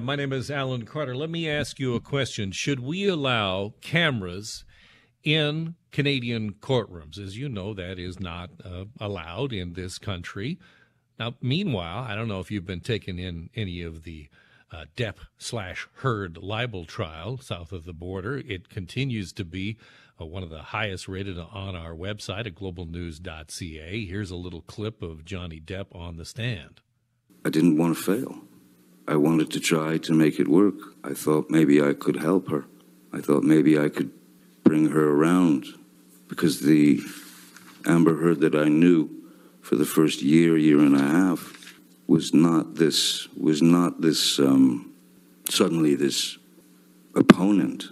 My name is Alan Carter. Let me ask you a question. Should we allow cameras in Canadian courtrooms? As you know, that is not uh, allowed in this country. Now, meanwhile, I don't know if you've been taken in any of the uh, Depp slash Heard libel trial south of the border. It continues to be uh, one of the highest rated on our website at globalnews.ca. Here's a little clip of Johnny Depp on the stand. I didn't want to fail. I wanted to try to make it work. I thought maybe I could help her. I thought maybe I could bring her around because the Amber Heard that I knew for the first year, year and a half was not this was not this um, suddenly this opponent.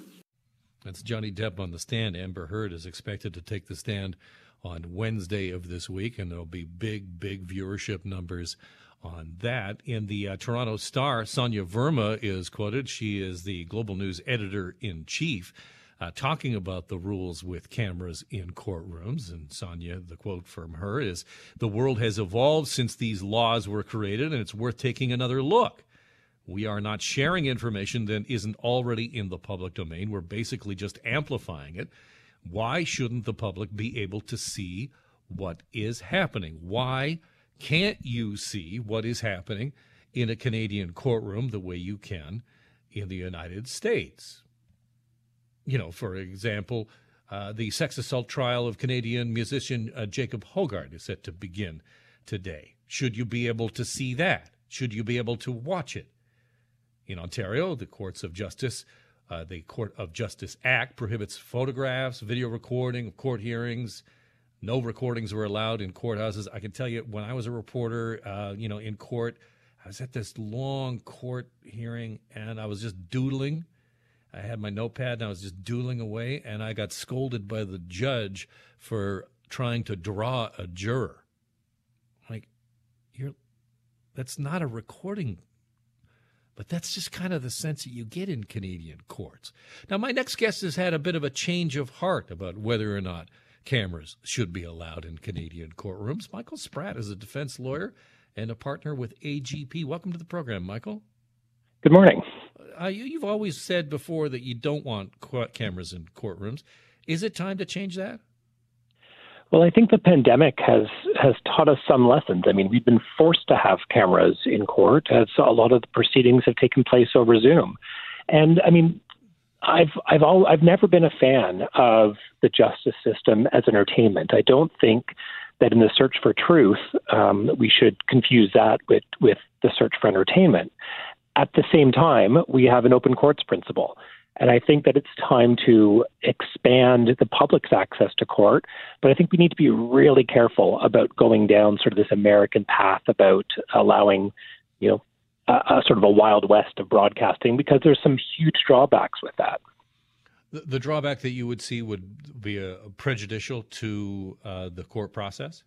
That's Johnny Depp on the stand. Amber Heard is expected to take the stand on Wednesday of this week, and there'll be big, big viewership numbers on that. In the uh, Toronto Star, Sonia Verma is quoted. She is the Global News editor in chief. Uh, talking about the rules with cameras in courtrooms. And Sonia, the quote from her is The world has evolved since these laws were created, and it's worth taking another look. We are not sharing information that isn't already in the public domain. We're basically just amplifying it. Why shouldn't the public be able to see what is happening? Why can't you see what is happening in a Canadian courtroom the way you can in the United States? You know, for example, uh, the sex assault trial of Canadian musician uh, Jacob Hoggard is set to begin today. Should you be able to see that? Should you be able to watch it? In Ontario, the Courts of Justice, uh, the Court of Justice Act prohibits photographs, video recording of court hearings, no recordings were allowed in courthouses. I can tell you, when I was a reporter, uh, you know, in court, I was at this long court hearing and I was just doodling. I had my notepad and I was just doodling away, and I got scolded by the judge for trying to draw a juror. Like, you're that's not a recording but that's just kind of the sense that you get in Canadian courts. Now, my next guest has had a bit of a change of heart about whether or not cameras should be allowed in Canadian courtrooms. Michael Spratt is a defense lawyer and a partner with AGP. Welcome to the program, Michael. Good morning. Uh, you, have always said before that you don't want cameras in courtrooms. Is it time to change that? Well, I think the pandemic has has taught us some lessons. I mean, we've been forced to have cameras in court as a lot of the proceedings have taken place over Zoom. And I mean, I've I've all I've never been a fan of the justice system as entertainment. I don't think that in the search for truth, um, we should confuse that with with the search for entertainment. At the same time, we have an open courts principle. And I think that it's time to expand the public's access to court. But I think we need to be really careful about going down sort of this American path about allowing, you know, a, a sort of a wild west of broadcasting because there's some huge drawbacks with that. The, the drawback that you would see would be a, prejudicial to uh, the court process.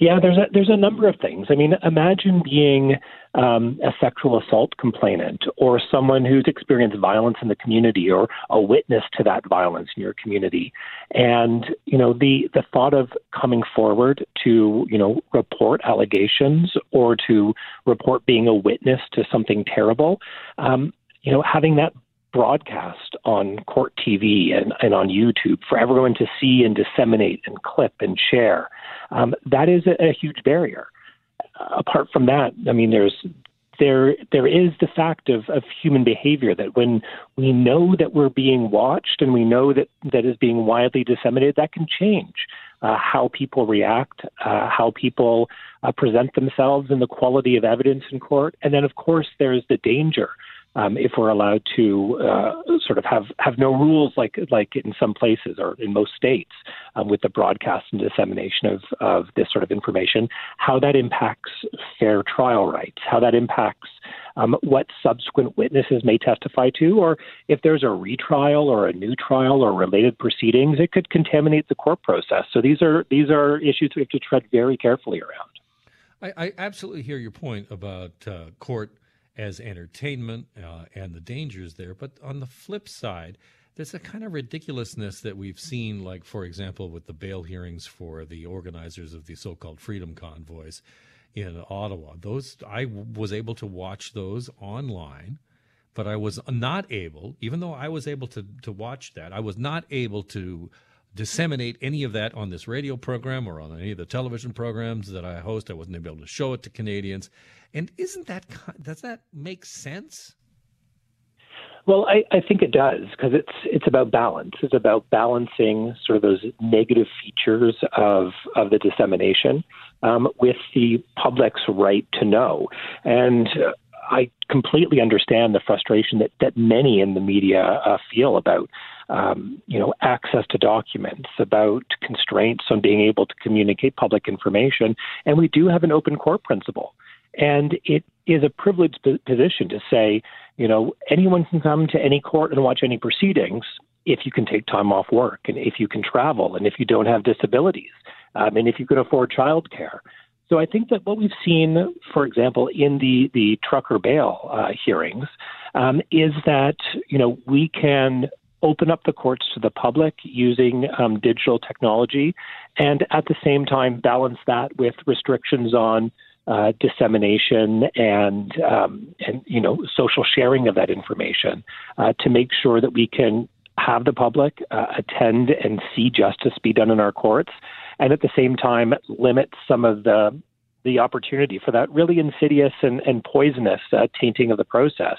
Yeah, there's a there's a number of things. I mean, imagine being um, a sexual assault complainant or someone who's experienced violence in the community or a witness to that violence in your community, and you know the the thought of coming forward to you know report allegations or to report being a witness to something terrible. Um, you know, having that broadcast on court TV and, and on YouTube for everyone to see and disseminate and clip and share. Um, that is a, a huge barrier. Apart from that, I mean, there's there there is the fact of, of human behavior that when we know that we're being watched and we know that that is being widely disseminated, that can change uh, how people react, uh, how people uh, present themselves, and the quality of evidence in court. And then, of course, there's the danger um, if we're allowed to uh, sort of have, have no rules like like in some places or in most states um, with the broadcast and dissemination of, of this sort of information, how that impacts fair trial rights, how that impacts um, what subsequent witnesses may testify to, or if there's a retrial or a new trial or related proceedings, it could contaminate the court process. So these are these are issues we have to tread very carefully around. I, I absolutely hear your point about uh, court as entertainment uh, and the dangers there. But on the flip side, there's a kind of ridiculousness that we've seen, like, for example, with the bail hearings for the organizers of the so called freedom convoys in Ottawa. Those I was able to watch those online, but I was not able, even though I was able to to watch that, I was not able to disseminate any of that on this radio program or on any of the television programs that I host. I wasn't able to show it to Canadians. And isn't that does that make sense? Well, I, I think it does because it's it's about balance. It's about balancing sort of those negative features of of the dissemination um, with the public's right to know. And I completely understand the frustration that that many in the media uh, feel about um, you know access to documents, about constraints on being able to communicate public information, and we do have an open court principle. And it is a privileged position to say, you know, anyone can come to any court and watch any proceedings if you can take time off work and if you can travel and if you don't have disabilities um, and if you can afford childcare. So I think that what we've seen, for example, in the the trucker bail uh, hearings, um, is that you know we can open up the courts to the public using um, digital technology, and at the same time balance that with restrictions on uh, dissemination and um, and you know social sharing of that information uh, to make sure that we can have the public uh, attend and see justice be done in our courts, and at the same time limit some of the the opportunity for that really insidious and, and poisonous uh, tainting of the process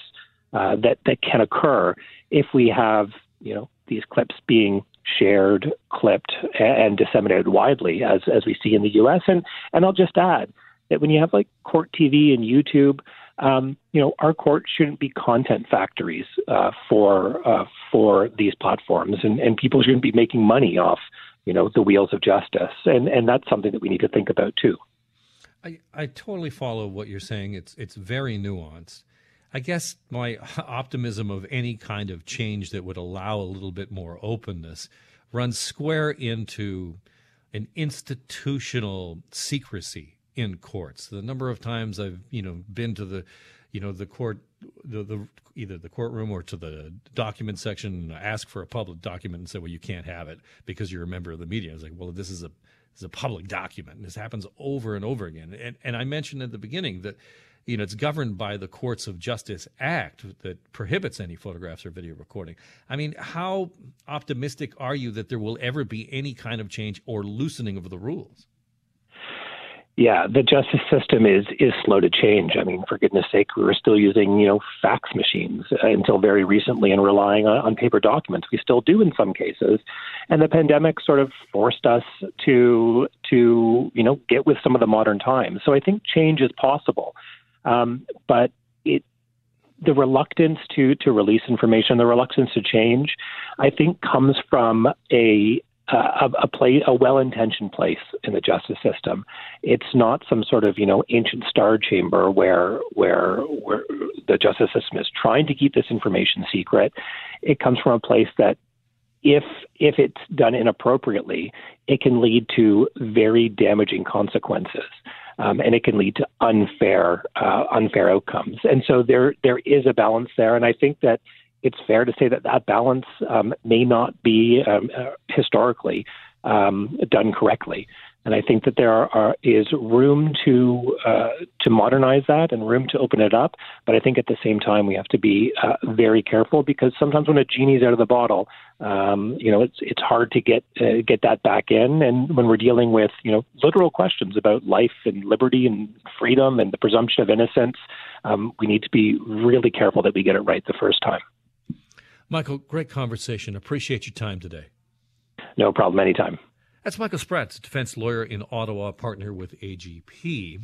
uh, that that can occur if we have you know these clips being shared, clipped, and disseminated widely, as as we see in the U.S. and and I'll just add that when you have like court TV and YouTube, um, you know, our court shouldn't be content factories uh, for uh, for these platforms, and, and people shouldn't be making money off, you know, the wheels of justice, and and that's something that we need to think about too. I, I totally follow what you're saying. It's it's very nuanced. I guess my optimism of any kind of change that would allow a little bit more openness runs square into an institutional secrecy in courts. The number of times I've you know been to the you know the court the, the either the courtroom or to the document section and ask for a public document and say well you can't have it because you're a member of the media. I was like well this is a this is a public document and this happens over and over again. And and I mentioned at the beginning that you know, it's governed by the Courts of Justice Act that prohibits any photographs or video recording. I mean, how optimistic are you that there will ever be any kind of change or loosening of the rules? Yeah, the justice system is is slow to change. I mean, for goodness sake, we were still using you know fax machines uh, until very recently and relying on, on paper documents. We still do in some cases, and the pandemic sort of forced us to to you know get with some of the modern times. So I think change is possible, um, but it the reluctance to to release information, the reluctance to change, I think comes from a a, a, play, a well-intentioned place in the justice system. It's not some sort of you know ancient star chamber where where where the justice system is trying to keep this information secret. It comes from a place that if if it's done inappropriately, it can lead to very damaging consequences. Um, and it can lead to unfair uh, unfair outcomes. And so there there is a balance there, and I think that it's fair to say that that balance um, may not be um, uh, historically um, done correctly. And I think that there are, are is room to uh, to modernize that and room to open it up. But I think at the same time we have to be uh, very careful because sometimes when a genie's out of the bottle, um, you know, it's it's hard to get uh, get that back in. And when we're dealing with you know literal questions about life and liberty and freedom and the presumption of innocence, um, we need to be really careful that we get it right the first time. Michael, great conversation. Appreciate your time today. No problem. Anytime. That's Michael Spratz, defense lawyer in Ottawa, partner with AGP.